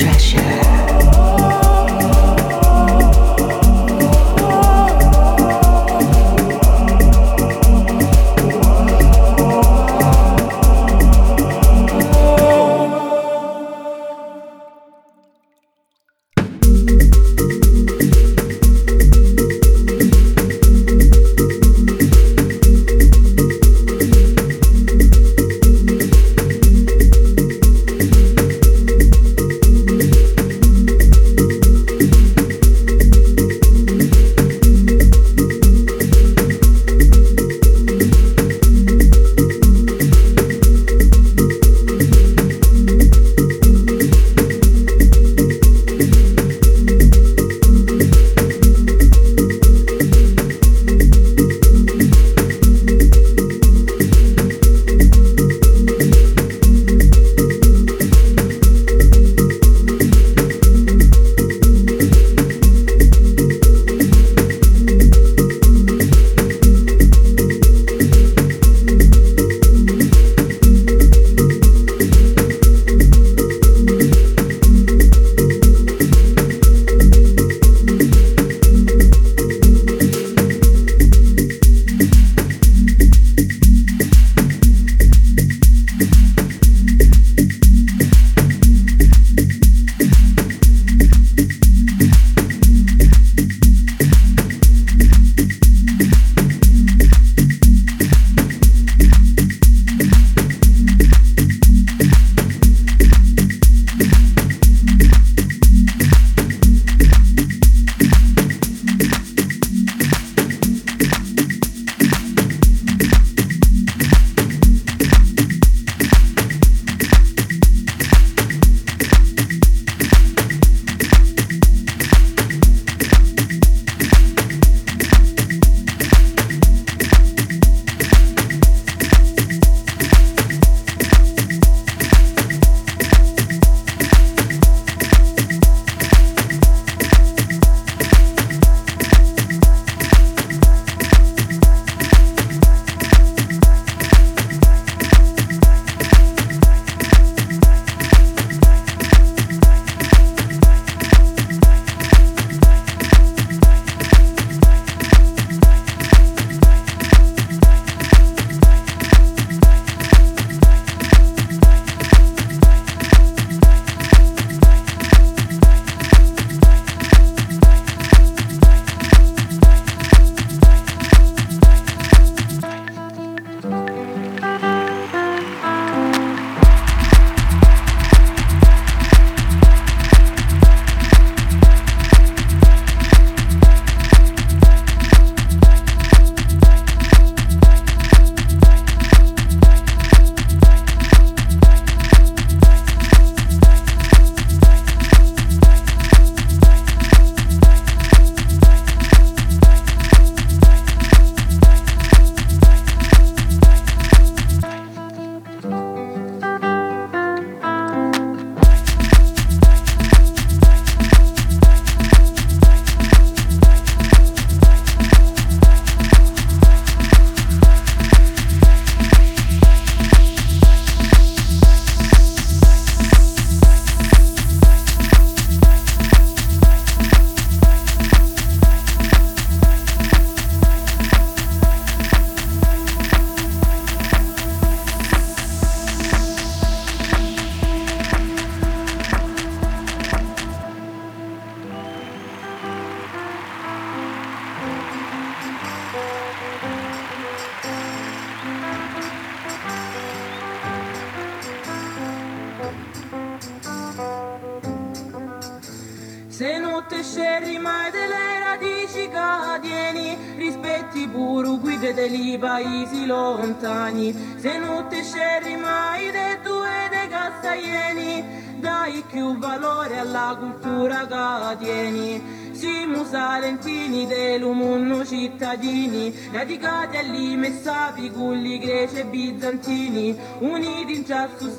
treasure.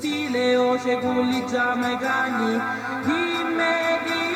In ciascuno stile, oce culli giamaicani, immedite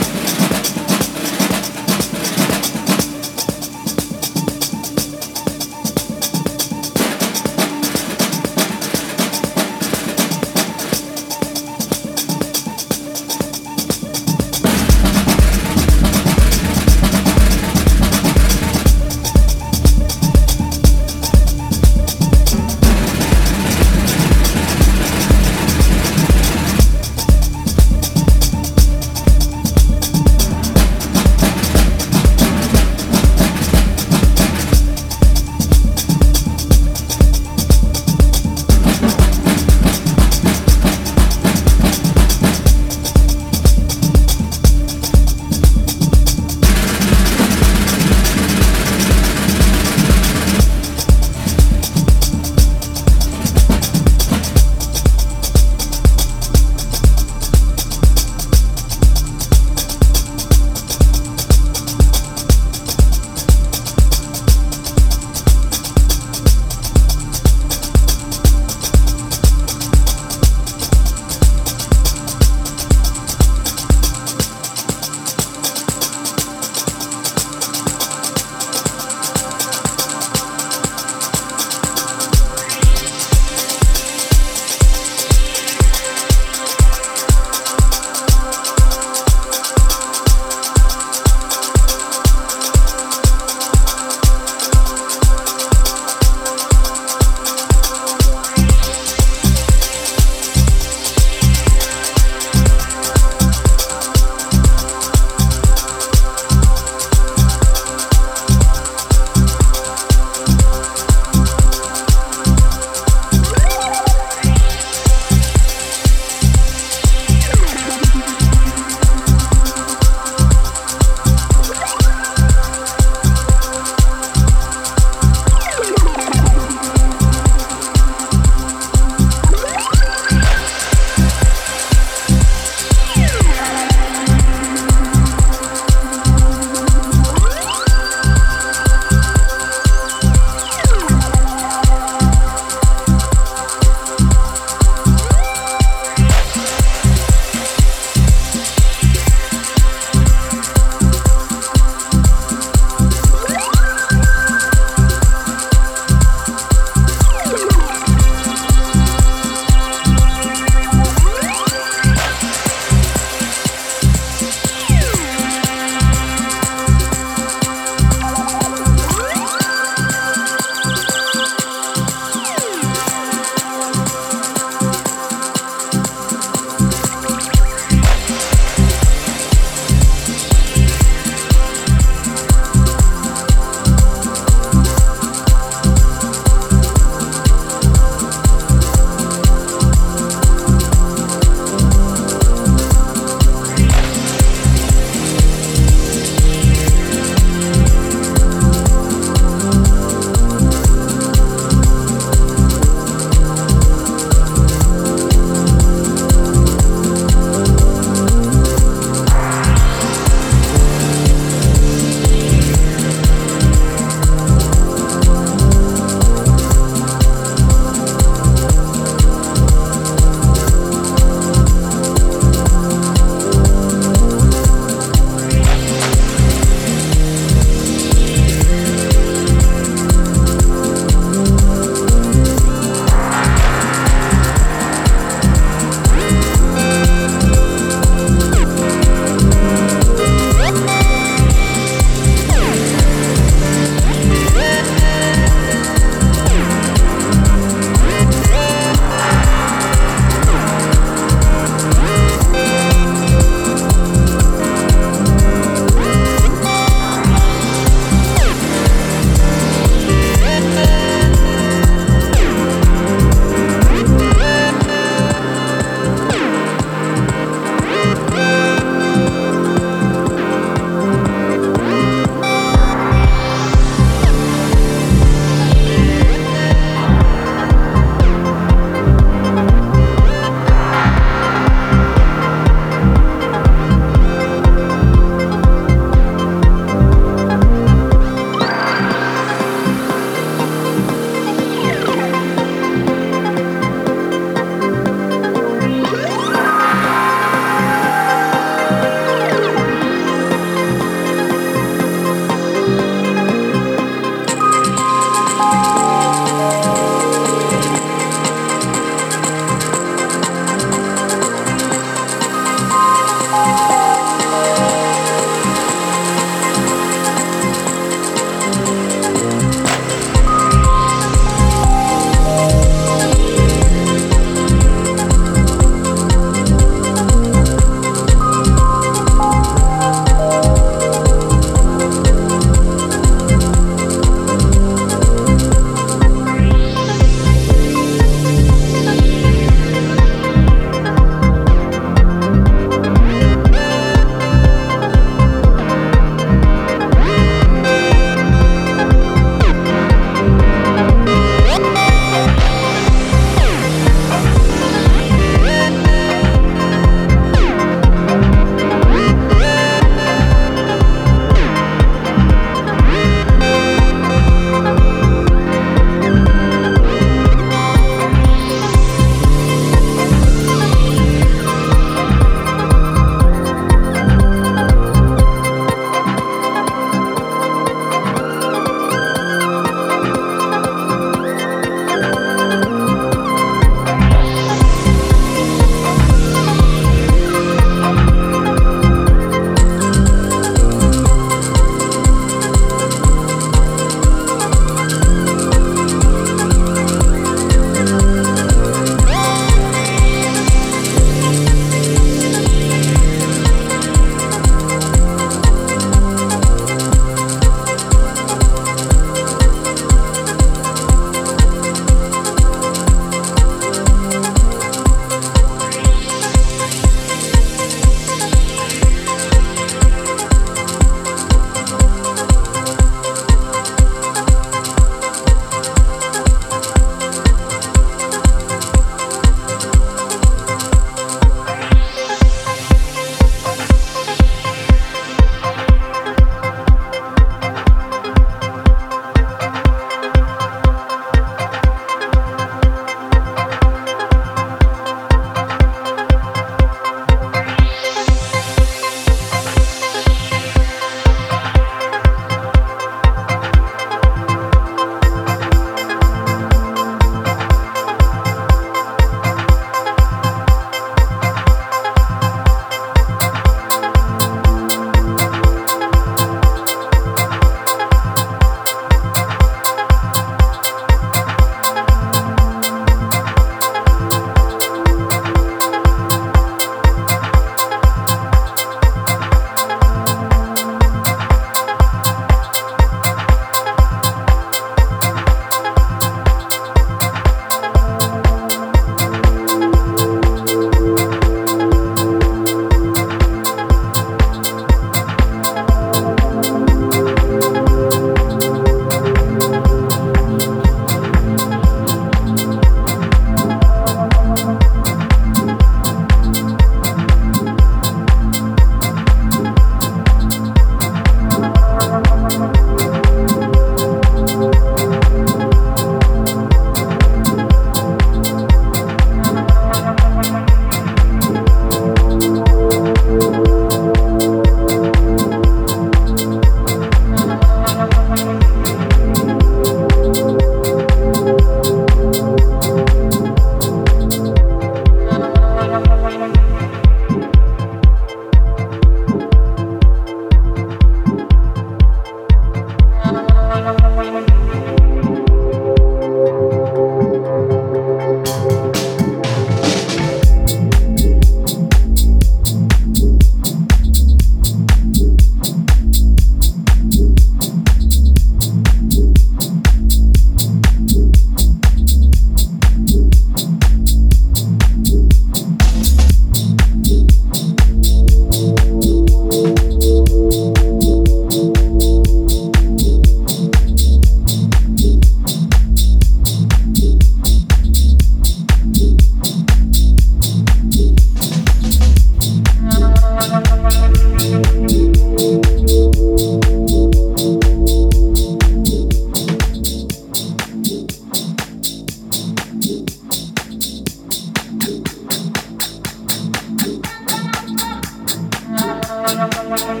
Thank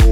you.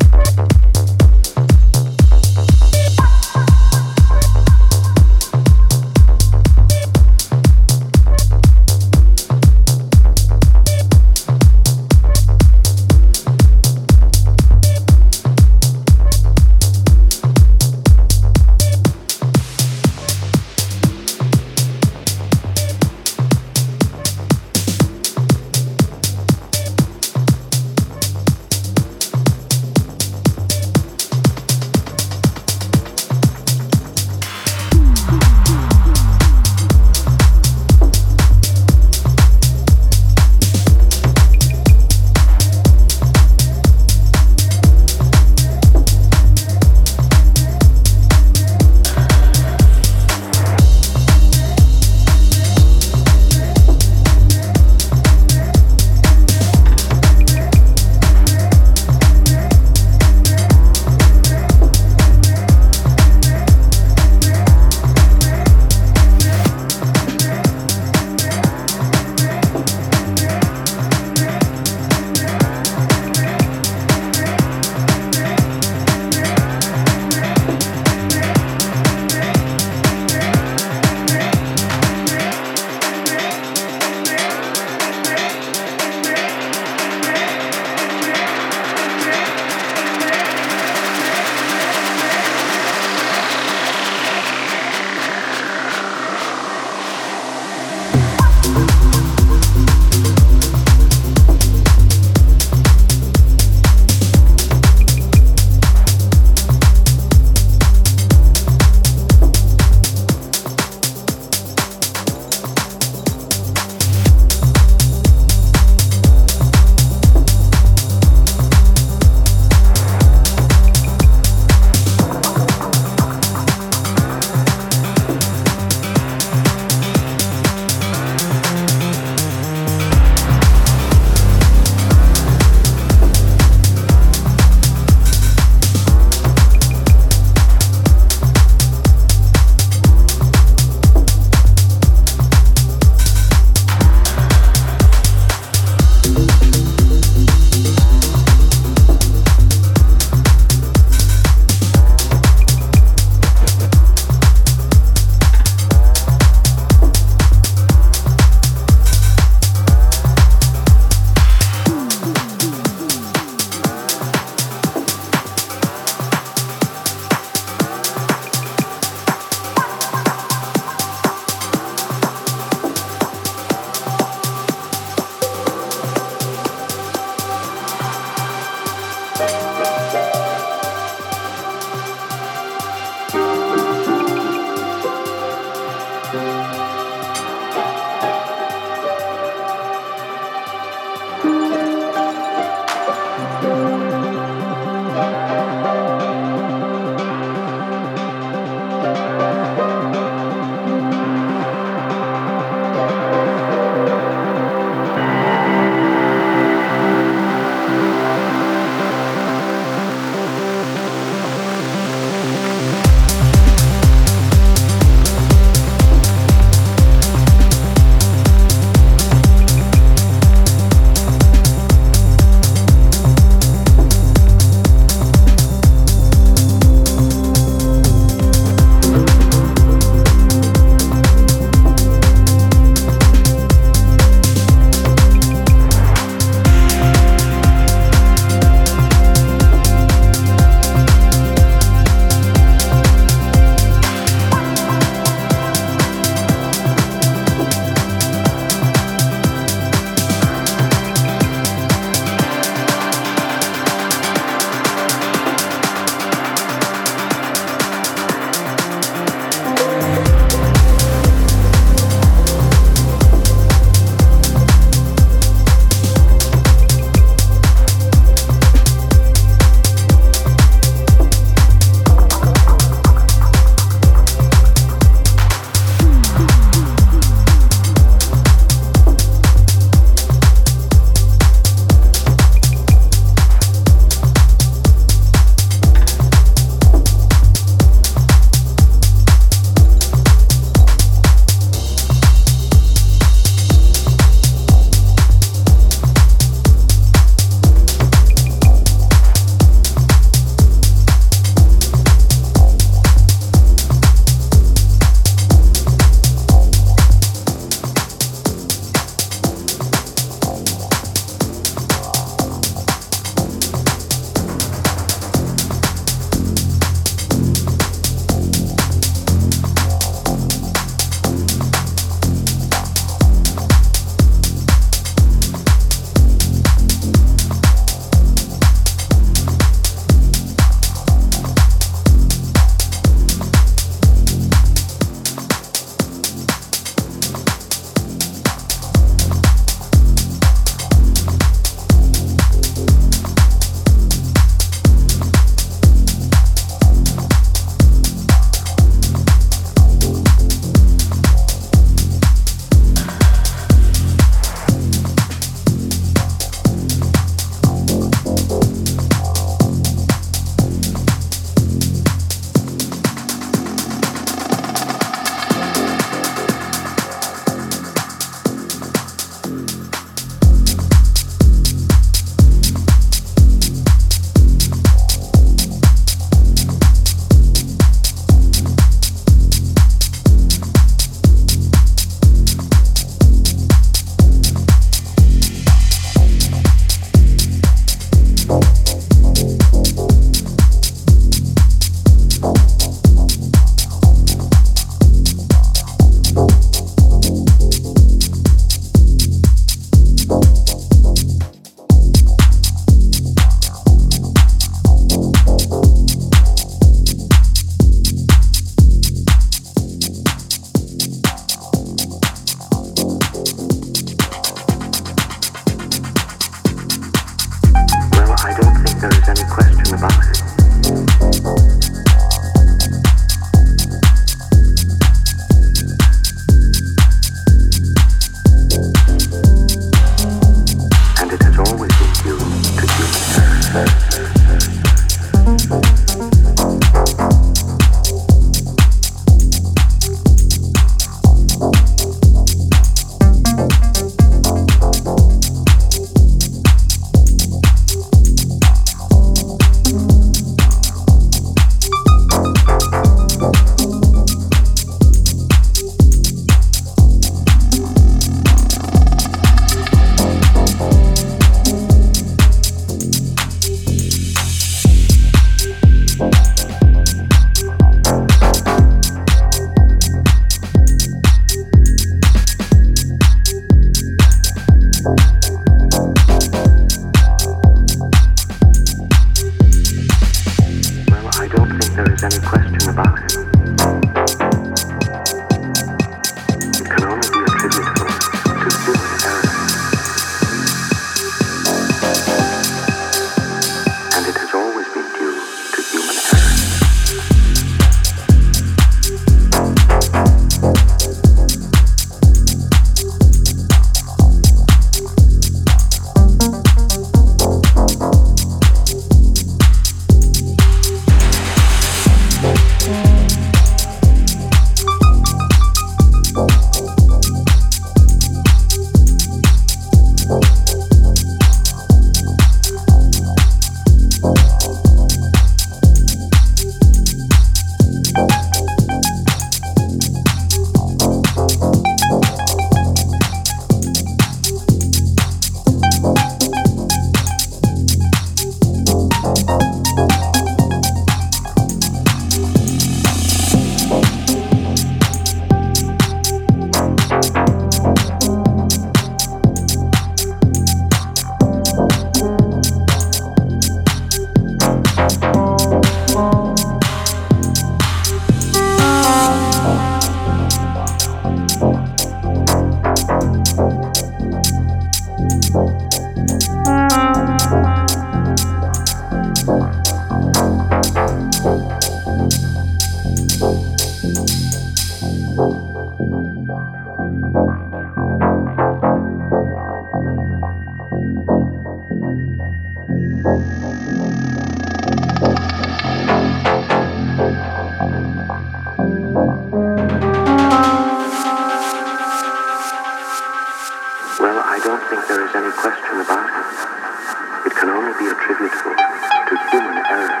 I don't think there is any question about it. It can only be attributable to human error.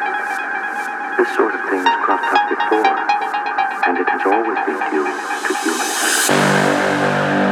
This sort of thing has cropped up before, and it has always been due to human error.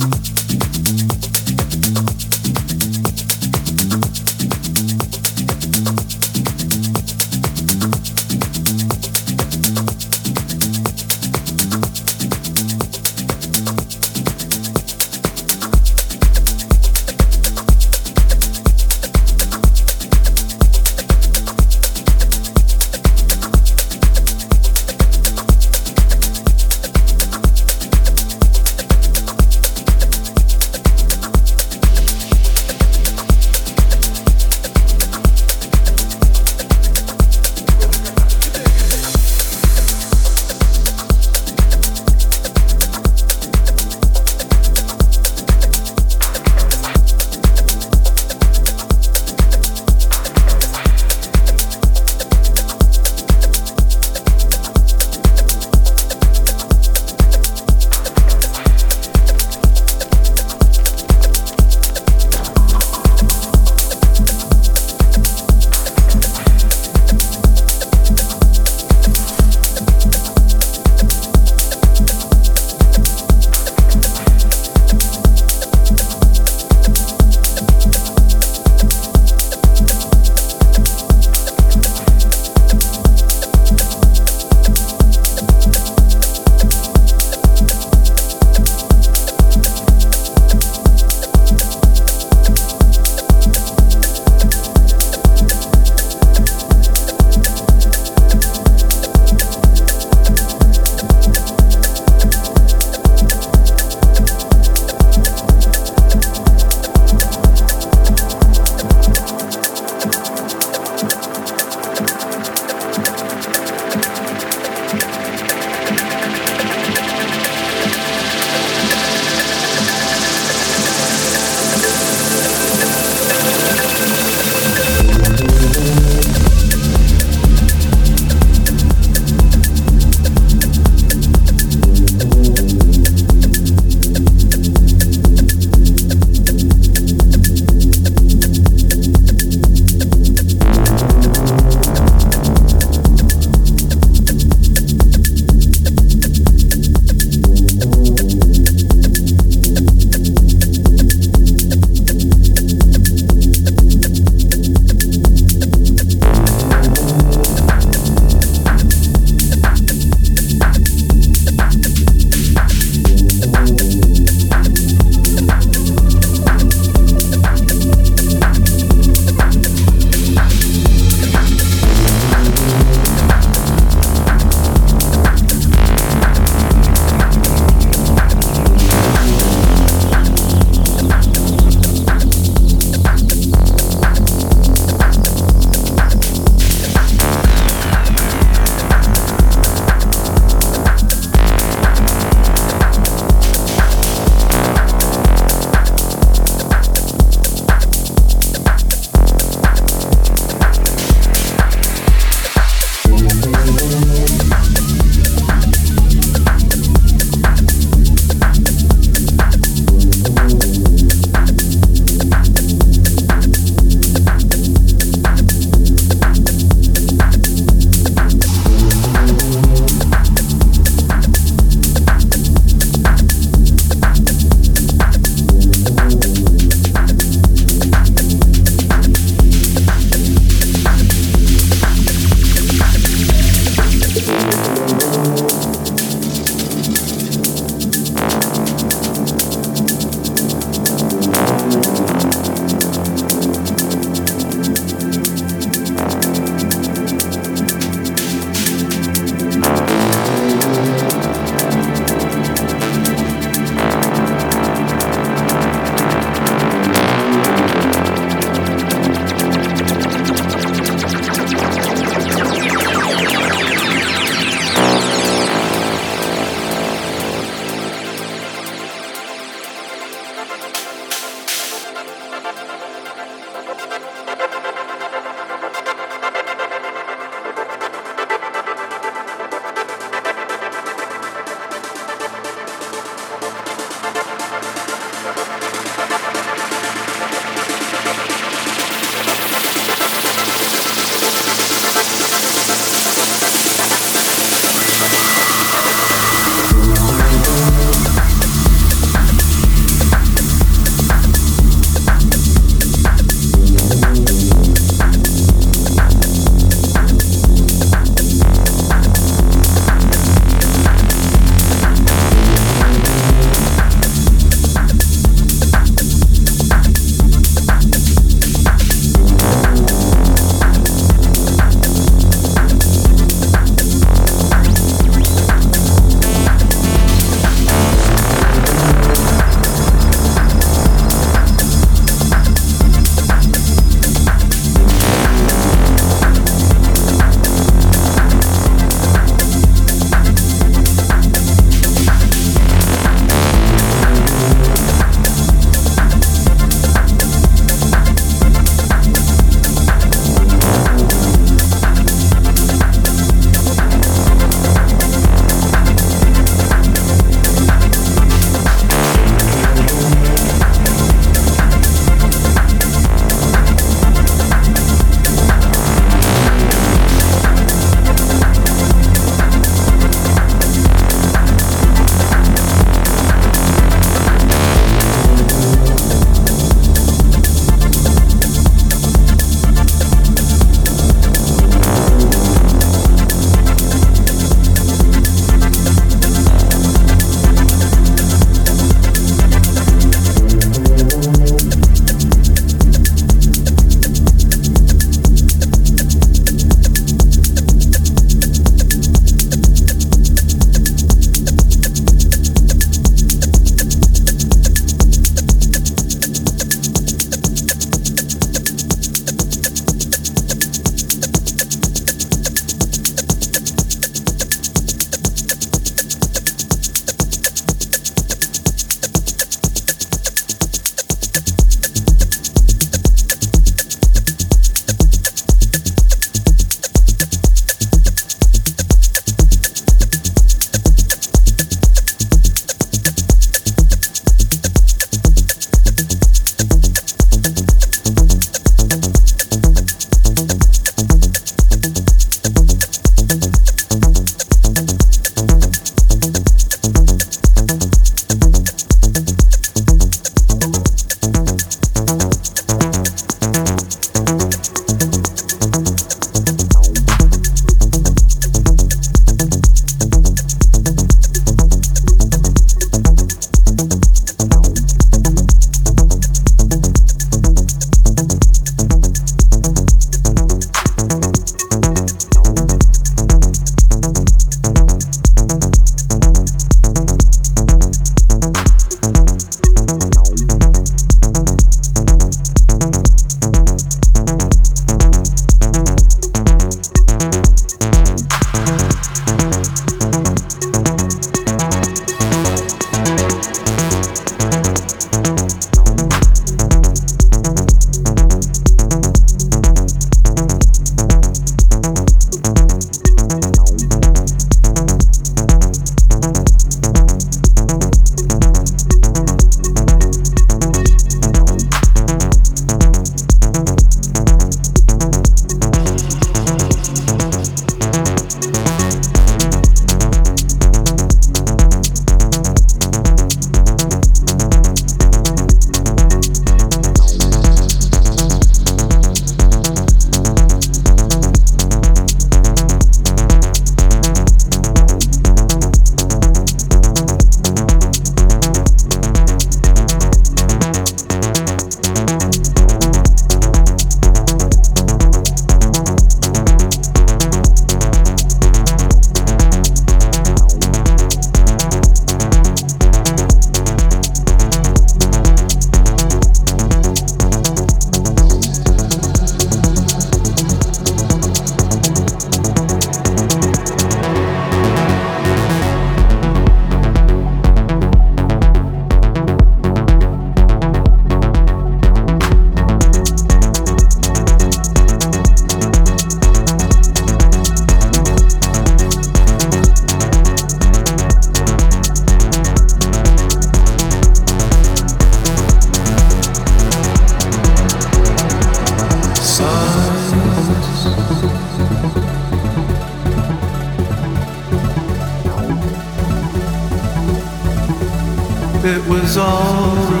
When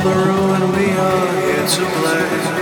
the ruin we are, across the sand.